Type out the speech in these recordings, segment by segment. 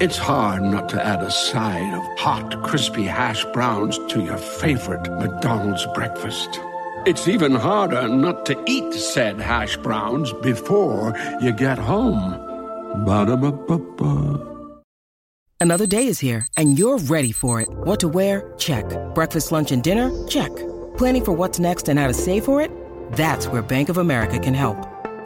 It's hard not to add a side of hot, crispy hash browns to your favorite McDonald's breakfast. It's even harder not to eat said hash browns before you get home. Ba-da-ba-ba-ba. Another day is here, and you're ready for it. What to wear? Check. Breakfast, lunch, and dinner? Check. Planning for what's next and how to save for it? That's where Bank of America can help.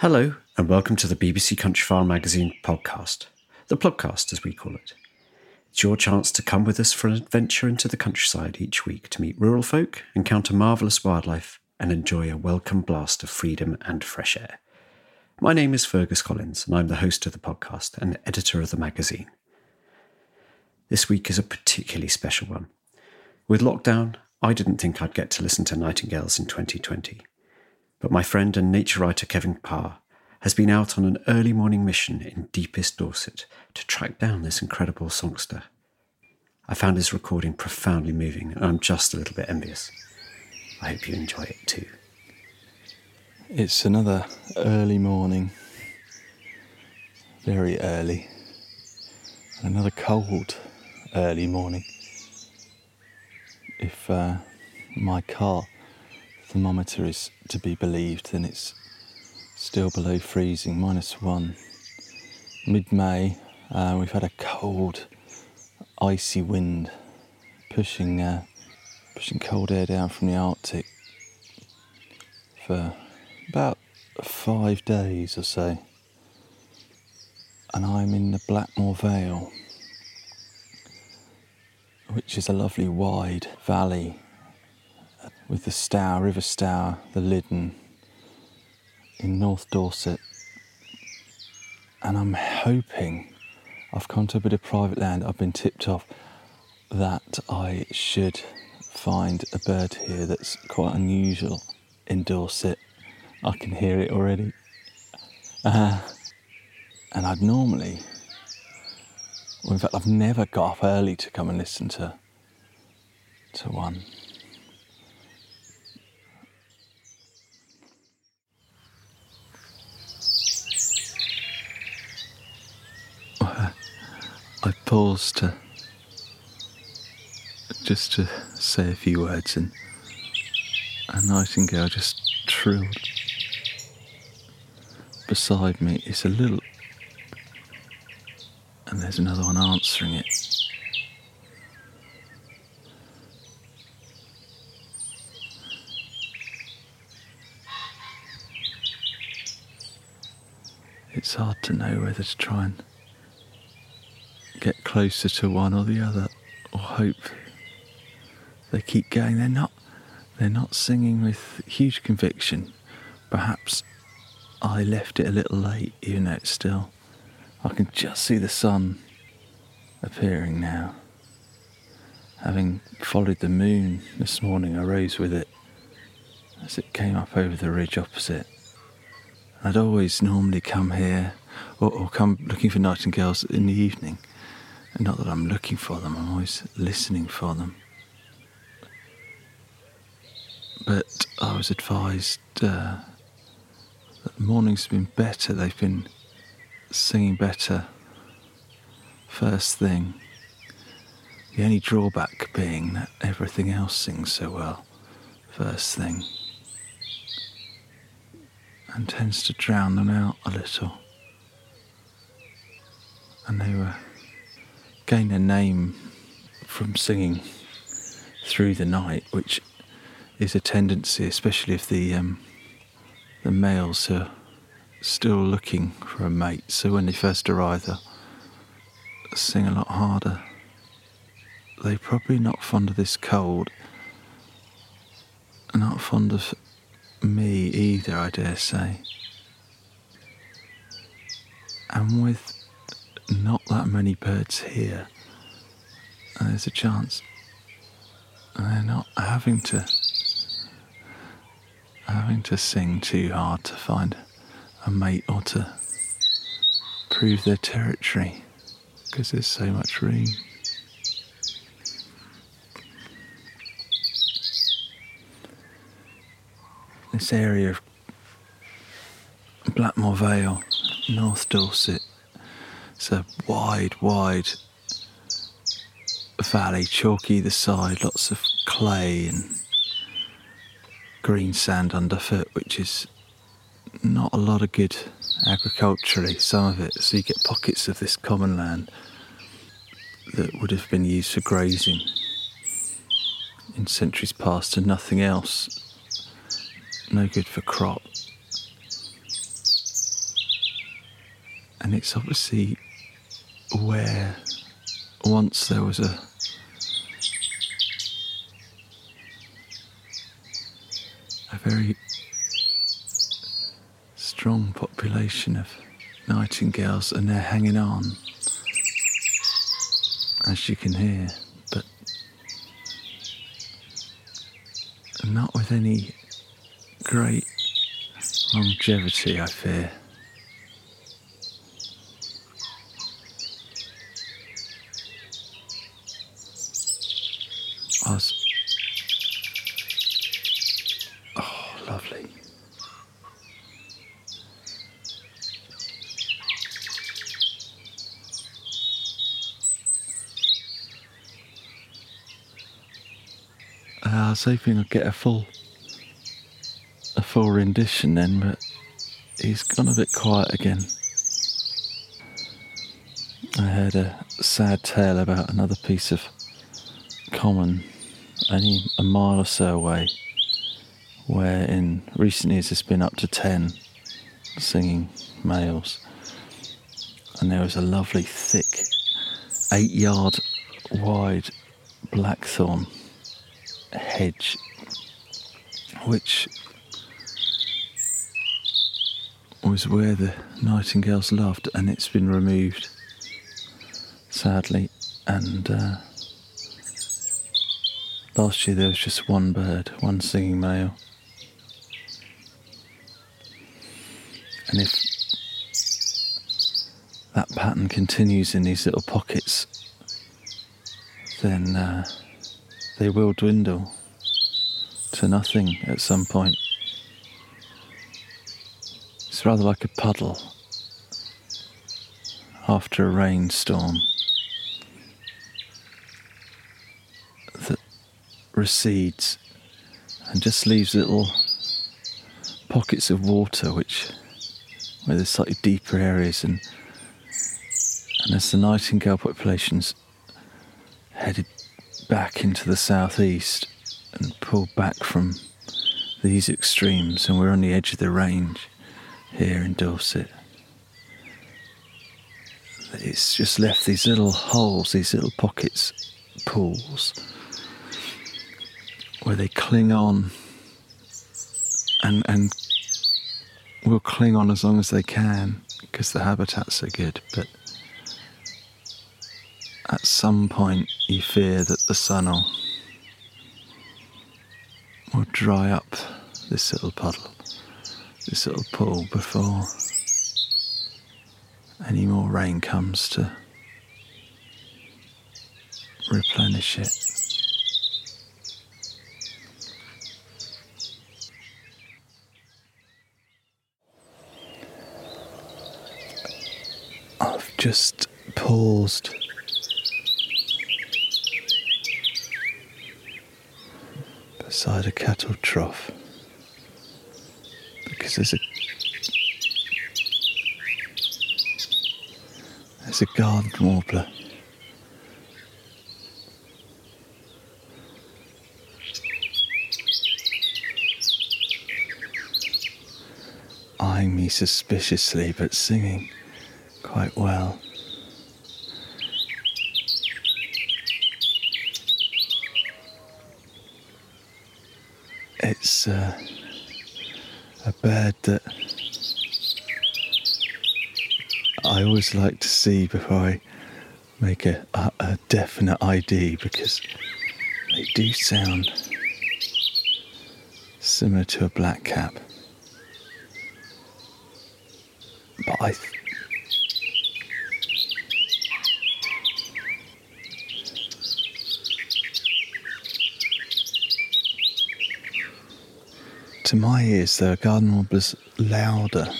Hello, and welcome to the BBC Countryfile magazine podcast, the podcast as we call it. It's your chance to come with us for an adventure into the countryside each week to meet rural folk, encounter marvellous wildlife, and enjoy a welcome blast of freedom and fresh air. My name is Fergus Collins, and I'm the host of the podcast and editor of the magazine. This week is a particularly special one. With lockdown, I didn't think I'd get to listen to nightingales in 2020 but my friend and nature writer Kevin Parr has been out on an early morning mission in deepest Dorset to track down this incredible songster. I found his recording profoundly moving, and I'm just a little bit envious. I hope you enjoy it too. It's another early morning, very early, another cold early morning. If uh, my car thermometer is to be believed, then it's still below freezing, minus one. Mid May, uh, we've had a cold, icy wind pushing, uh, pushing cold air down from the Arctic for about five days or so. And I'm in the Blackmore Vale, which is a lovely wide valley with the Stour, River Stour, the Lydden in North Dorset. And I'm hoping, I've come to a bit of private land, I've been tipped off that I should find a bird here that's quite unusual in Dorset. I can hear it already. Uh, and I'd normally, well, in fact, I've never got up early to come and listen to, to one. I paused to just to say a few words, and a nightingale just trilled beside me. It's a little, and there's another one answering it. It's hard to know whether to try and get closer to one or the other or hope they keep going. They're not they're not singing with huge conviction. Perhaps I left it a little late, even though it's still I can just see the sun appearing now. Having followed the moon this morning, I rose with it as it came up over the ridge opposite. I'd always normally come here or, or come looking for nightingales in the evening Not that I'm looking for them, I'm always listening for them. But I was advised uh, that the mornings have been better, they've been singing better first thing. The only drawback being that everything else sings so well first thing and tends to drown them out a little. And they were gain a name from singing through the night, which is a tendency, especially if the um, the males are still looking for a mate. So when they first arrive, they'll sing a lot harder. They're probably not fond of this cold, not fond of me either, I dare say. And with not that many birds here, there's a chance they're not having to having to sing too hard to find a mate or to prove their territory because there's so much room. This area of Blackmore Vale, North Dorset, it's a wide, wide valley, chalky either side, lots of clay and green sand underfoot, which is not a lot of good agriculturally, some of it. So you get pockets of this common land that would have been used for grazing in centuries past and nothing else. No good for crop. And it's obviously where once there was a a very strong population of nightingales and they're hanging on as you can hear but not with any great longevity I fear I was oh lovely Uh, I was hoping I'd get a full a full rendition then, but he's gone a bit quiet again. I heard a sad tale about another piece of common only a mile or so away, where in recent years there's been up to ten singing males, and there was a lovely thick, eight yard wide blackthorn hedge, which was where the nightingales loved, and it's been removed, sadly. And uh, last year there was just one bird, one singing male. And if that pattern continues in these little pockets, then uh, they will dwindle to nothing at some point. It's rather like a puddle after a rainstorm that recedes and just leaves little pockets of water which where there's slightly deeper areas and and as the nightingale populations headed back into the southeast and pull back from these extremes, and we're on the edge of the range here in Dorset. It's just left these little holes, these little pockets, pools, where they cling on and, and will cling on as long as they can because the habitats are good, but at some point you fear that the sun will, will dry up this little puddle, this little pool before any more rain comes to replenish it. I've just paused beside a cattle trough because there's a there's a garden warbler eyeing me suspiciously but singing quite well. It's uh, a bird that I always like to see before I make a, a, a definite ID because they do sound similar to a black cap. But I. Th- to my ears, the garden warbler's louder, a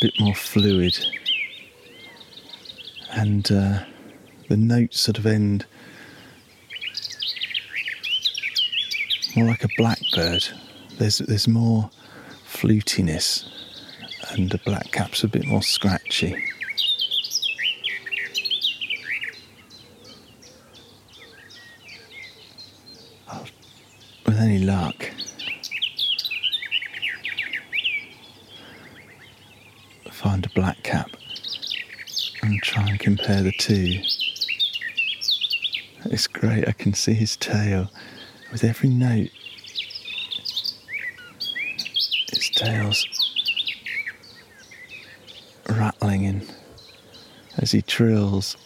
bit more fluid, and uh, the notes sort of end more like a blackbird. There's there's more flutiness, and the black cap's a bit more scratchy. With any luck, find a black cap and try and compare the two. It's great, I can see his tail with every note. His tail's rattling in as he trills.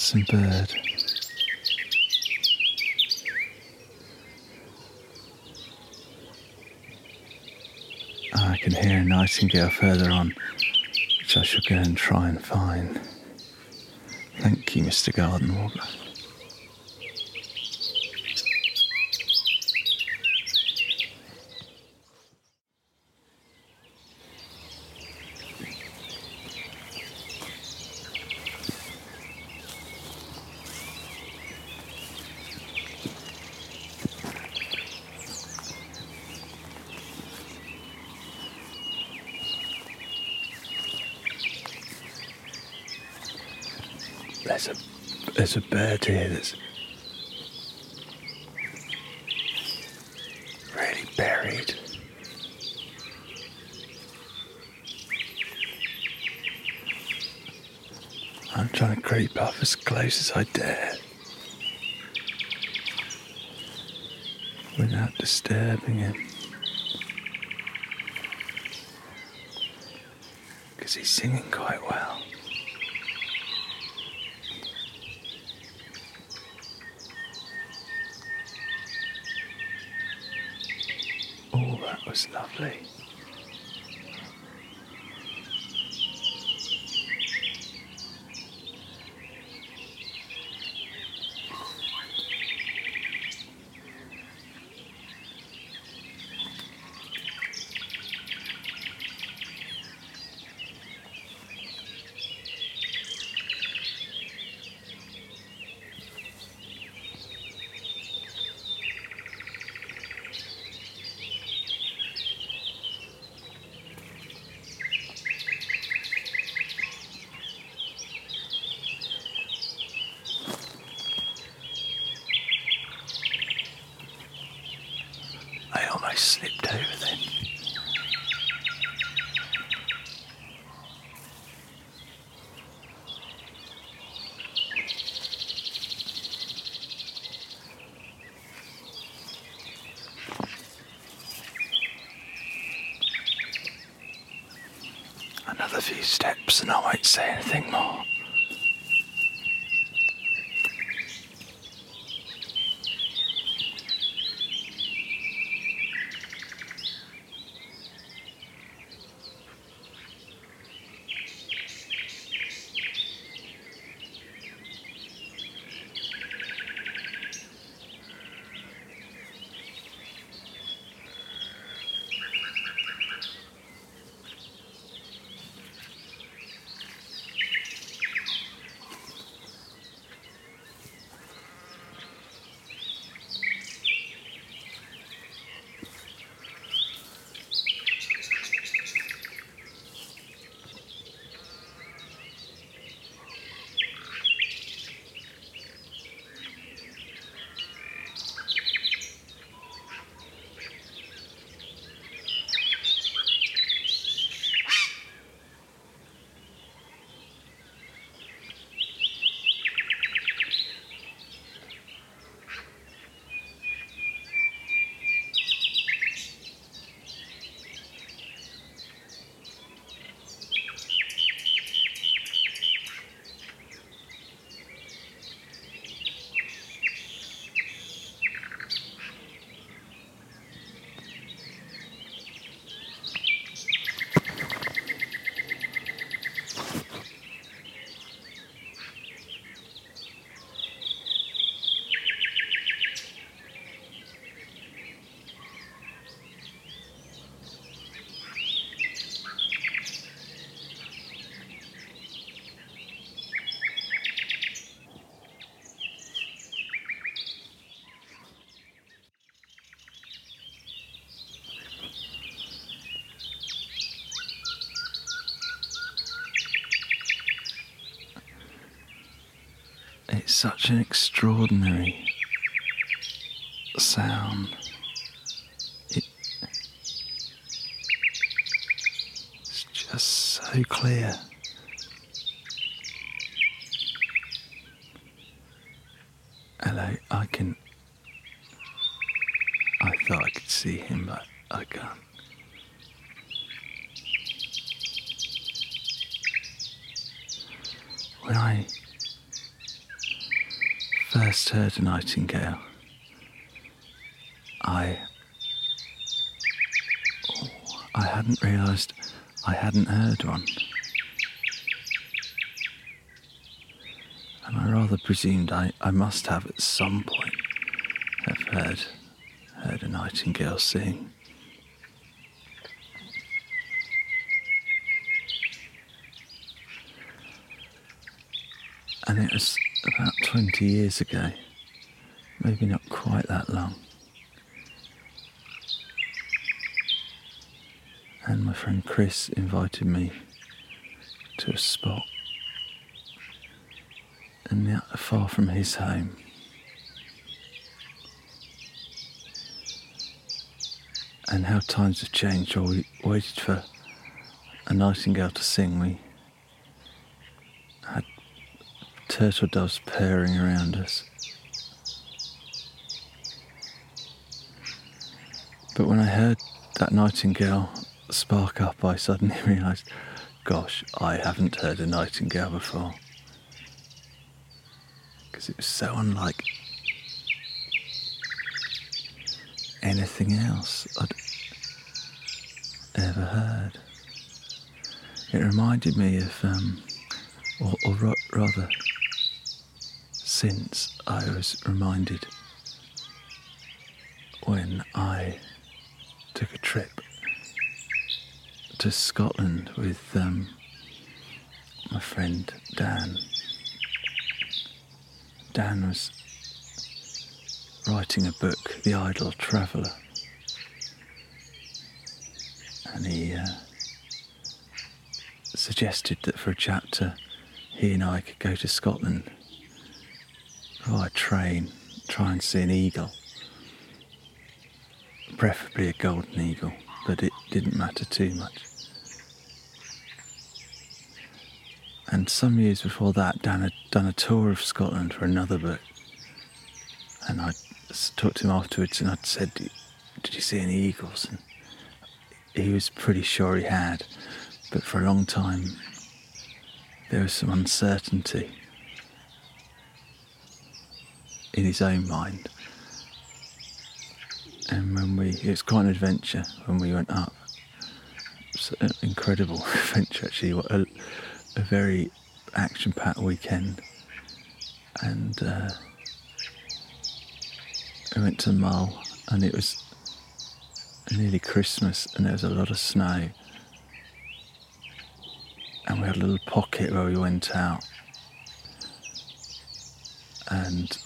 Handsome bird. I can hear a nightingale further on, which I shall go and try and find. Thank you, Mr. Garden Warbler. There's a there's a bird here that's really buried. I'm trying to creep up as close as I dare without disturbing him. Because he's singing quite well. Oh, that was lovely. I almost slipped over then. Another few and I won't say anything more. Such an extraordinary sound. It, it's just so clear. Hello, I can. I thought I could see him, but I can't. When I first heard a nightingale, I oh, I hadn't realised I hadn't heard one. And I rather presumed I, I must have at some point have heard heard a nightingale sing. And it was about 20 years ago, maybe not quite that long. And my friend Chris invited me to a spot and not far from his home. And how times have changed. While we waited for a nightingale to sing, we had turtle doves purring around us. But when I heard that nightingale spark up, I suddenly realised, gosh, I haven't heard a nightingale before because it was so unlike anything else I'd ever heard. It reminded me of, um, or, or rather, since I was reminded when I took a trip to Scotland with um, my friend Dan. Dan was writing a book, The Idle Traveller, and he uh, suggested that for a chapter he and I could go to Scotland Oh, via train, try and see an eagle, preferably a golden eagle, but it didn't matter too much. And some years before that, Dan had done a tour of Scotland for another book. And I talked to him afterwards and I'd said, Did you see any eagles? And he was pretty sure he had. But for a long time, there was some uncertainty in his own mind. And when we, it was quite an adventure when we went up. It's an incredible adventure, actually. What a, a very action packed weekend. And uh, we went to Mull, and it was nearly Christmas, and there was a lot of snow. And we had a little pocket where we went out. And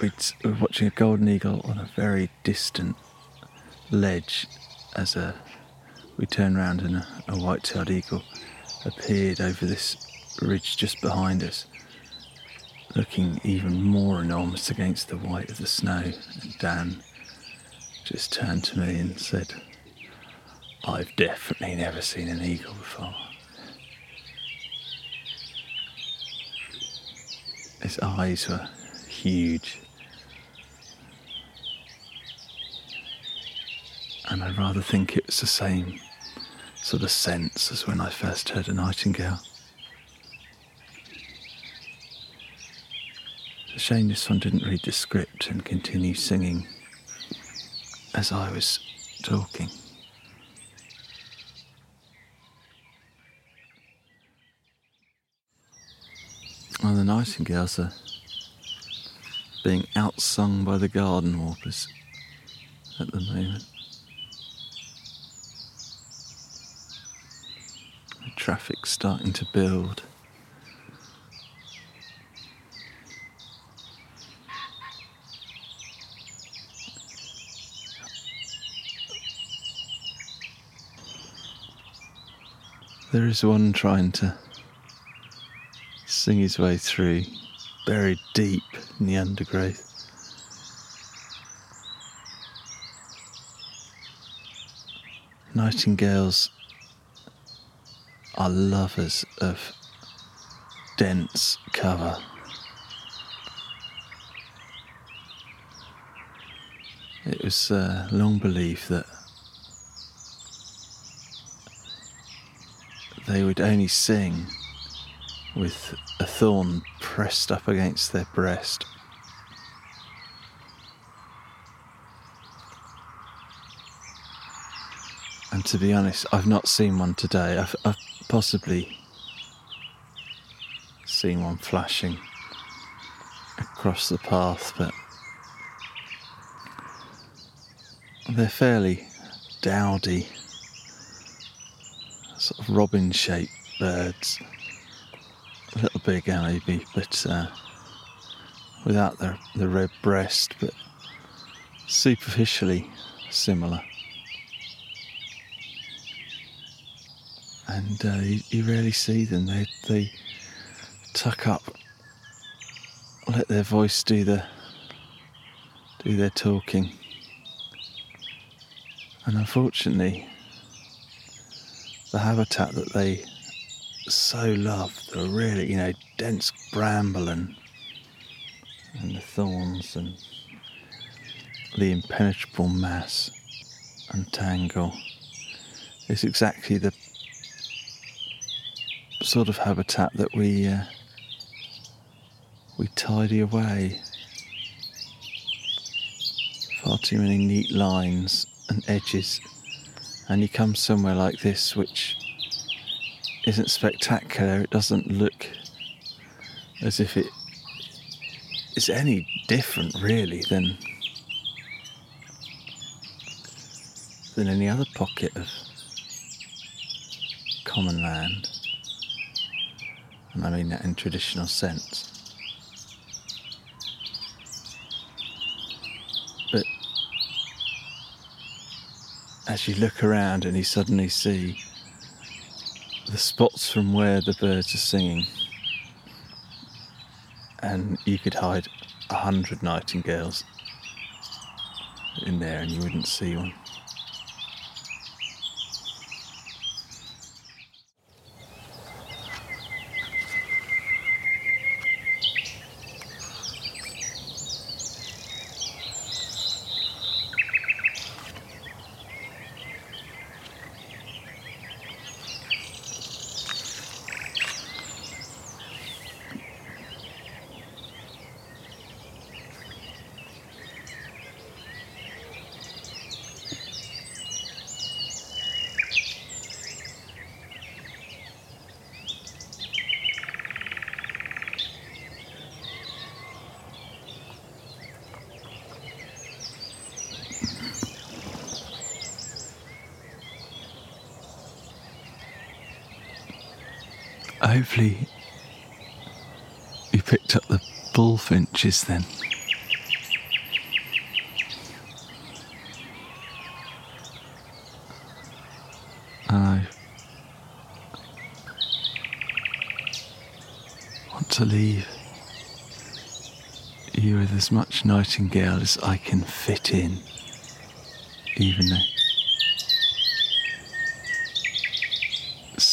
we were watching a golden eagle on a very distant ledge as a we turned round and a, a white-tailed eagle appeared over this ridge just behind us, looking even more enormous against the white of the snow. And Dan just turned to me and said, I've definitely never seen an eagle before. His eyes were huge. And I rather think it was the same sort of sense as when I first heard a nightingale. It's a shame this one didn't read the script and continue singing as I was talking. Well, the nightingales are being outsung by the garden warblers at the moment. Traffic's starting to build. There is one trying to sing his way through buried deep in the undergrowth. Nightingales are lovers of dense cover. It was uh, long believed that they would only sing with a thorn pressed up against their breast. And to be honest, I've not seen one today. I've, I've possibly seen one flashing across the path, but they're fairly dowdy, sort of robin shaped birds. A little bigger, maybe, but uh, without the, the red breast, but superficially similar. And uh, you, you rarely see them. They, they tuck up, let their voice do the do their talking. And unfortunately, the habitat that they so love, the really, you know, dense bramble and, and the thorns and the impenetrable mass and tangle, is exactly the sort of habitat that we uh, we tidy away. Far too many neat lines and edges, and you come somewhere like this, which isn't spectacular. It doesn't look as if it is any different, really, than than any other pocket of common land. And I mean that in traditional sense. But as you look around and you suddenly see the spots from where the birds are singing, and you could hide a hundred nightingales in there and you wouldn't see one. Hopefully, you picked up the bullfinches then. And I want to leave you with as much nightingale as I can fit in, even though.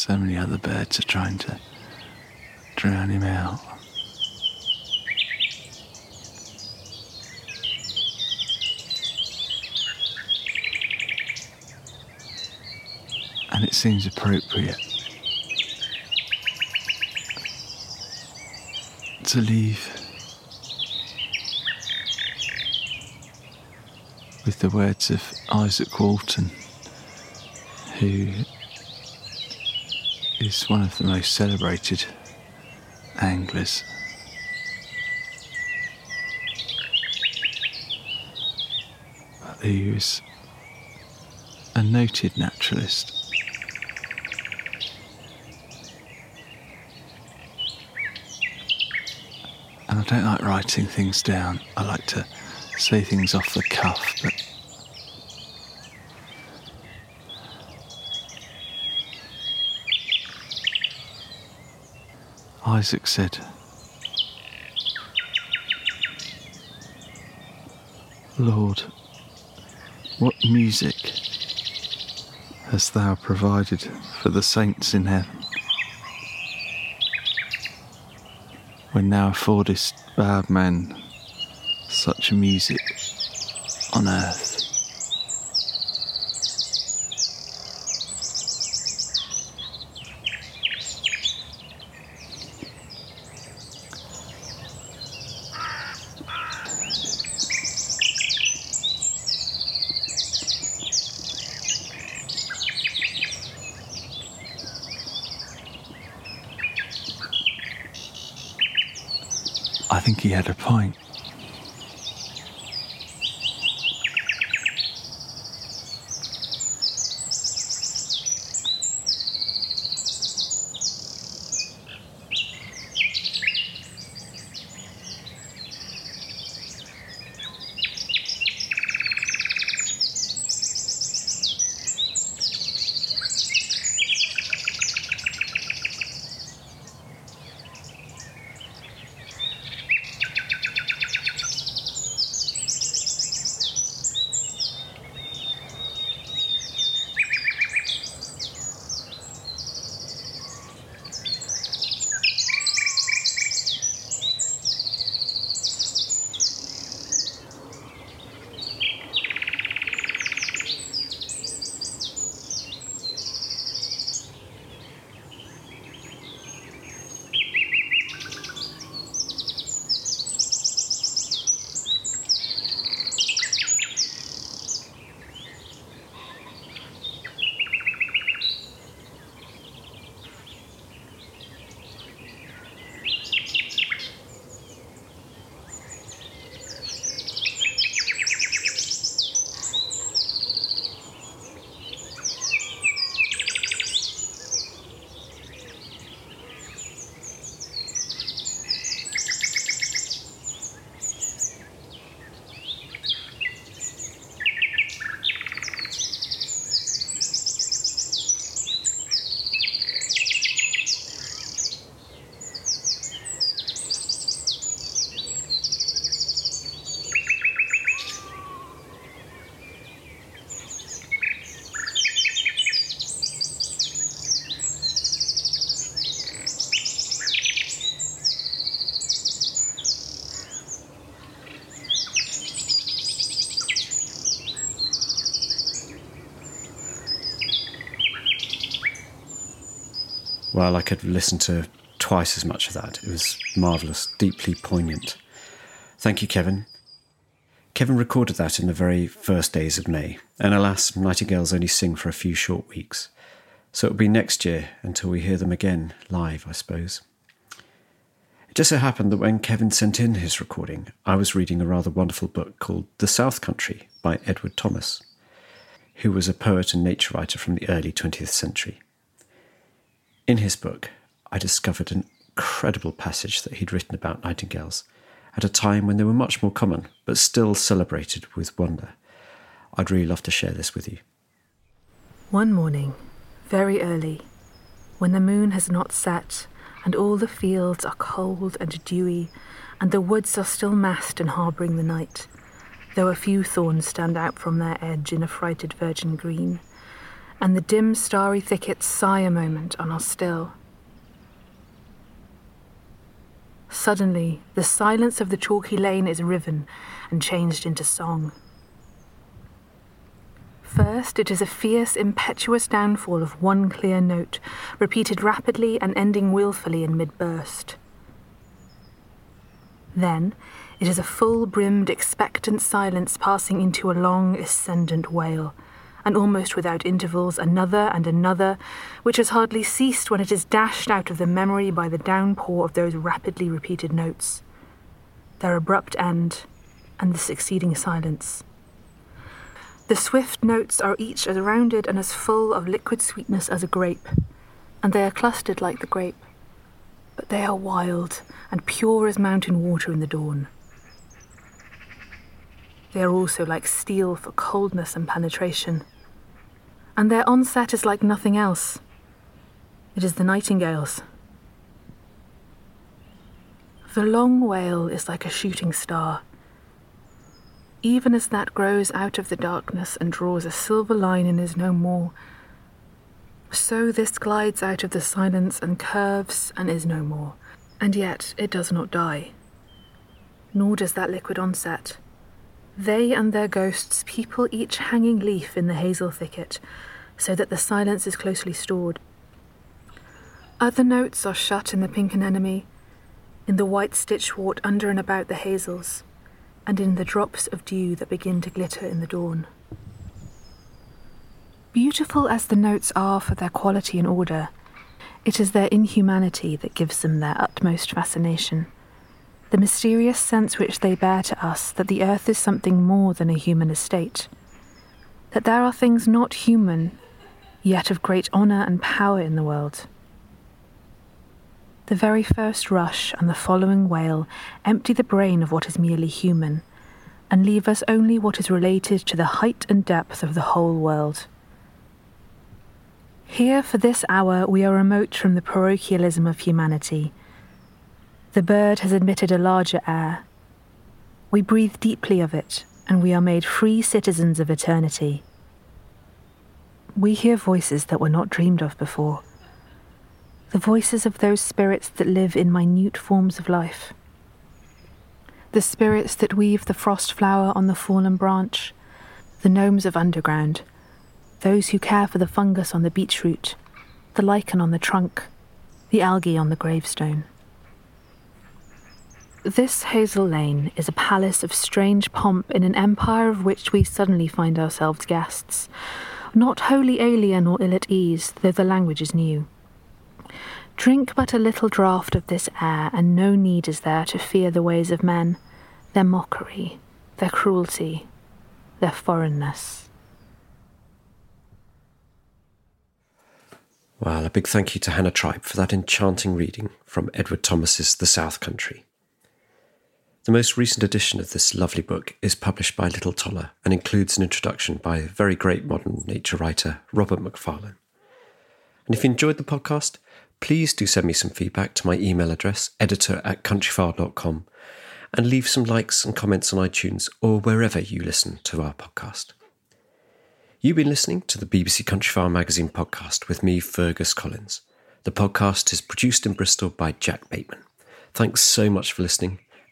So many other birds are trying to drown him out. And it seems appropriate to leave with the words of Izaak Walton, who is one of the most celebrated anglers. He was a noted naturalist. And I don't like writing things down. I like to say things off the cuff, but Izaak said. Lord, what music hast thou provided for the saints in heaven? When thou affordest bad men such music on earth. He had a point. Well, I could listen to twice as much of that. It was marvellous, deeply poignant. Thank you, Kevin. Kevin recorded that in the very first days of May, and alas, nightingales only sing for a few short weeks. So it'll be next year until we hear them again live, I suppose. It just so happened that when Kevin sent in his recording, I was reading a rather wonderful book called The South Country by Edward Thomas, who was a poet and nature writer from the early 20th century. In his book, I discovered an incredible passage that he'd written about nightingales at a time when they were much more common, but still celebrated with wonder. I'd really love to share this with you. One morning, very early, when the moon has not set, and all the fields are cold and dewy, and the woods are still massed and harbouring the night, though a few thorns stand out from their edge in affrighted virgin green, and the dim starry thickets sigh a moment and are still. Suddenly, the silence of the chalky lane is riven and changed into song. First, it is a fierce, impetuous downfall of one clear note, repeated rapidly and ending wilfully in mid burst. Then, it is a full brimmed, expectant silence passing into a long, ascendant wail and almost without intervals another and another, which has hardly ceased when it is dashed out of the memory by the downpour of those rapidly repeated notes. Their abrupt end, and the succeeding silence. The swift notes are each as rounded and as full of liquid sweetness as a grape, and they are clustered like the grape, but they are wild and pure as mountain water in the dawn. They are also like steel for coldness and penetration and their onset is like nothing else. It is the nightingales. The long wail is like a shooting star. even as that grows out of the darkness and draws a silver line and is no more, so this glides out of the silence and curves and is no more, and yet it does not die. Nor does that liquid onset. They and their ghosts people each hanging leaf in the hazel thicket, so that the silence is closely stored. Other notes are shut in the pink anemone, in the white stitchwort under and about the hazels, and in the drops of dew that begin to glitter in the dawn. Beautiful as the notes are for their quality and order, it is their inhumanity that gives them their utmost fascination. The mysterious sense which they bear to us that the earth is something more than a human estate, that there are things not human, yet of great honour and power in the world. The very first rush and the following wail empty the brain of what is merely human, and leave us only what is related to the height and depth of the whole world. Here, for this hour, we are remote from the parochialism of humanity. The bird has admitted a larger air. We breathe deeply of it, and we are made free citizens of eternity. We hear voices that were not dreamed of before the voices of those spirits that live in minute forms of life. The spirits that weave the frost flower on the fallen branch, the gnomes of underground, those who care for the fungus on the beetroot, the lichen on the trunk, the algae on the gravestone. This Hazel Lane is a palace of strange pomp in an empire of which we suddenly find ourselves guests, not wholly alien or ill at ease, though the language is new. Drink but a little draught of this air, and no need is there to fear the ways of men, their mockery, their cruelty, their foreignness. Well, a big thank you to Hannah Tribe for that enchanting reading from Edward Thomas's The South Country. The most recent edition of this lovely book is published by Little Toller and includes an introduction by very great modern nature writer Robert Macfarlane. And if you enjoyed the podcast, please do send me some feedback to my email address, editor at countryfile.com, and leave some likes and comments on iTunes or wherever you listen to our podcast. You've been listening to the BBC Countryfile magazine podcast with me, Fergus Collins. The podcast is produced in Bristol by Jack Bateman. Thanks so much for listening,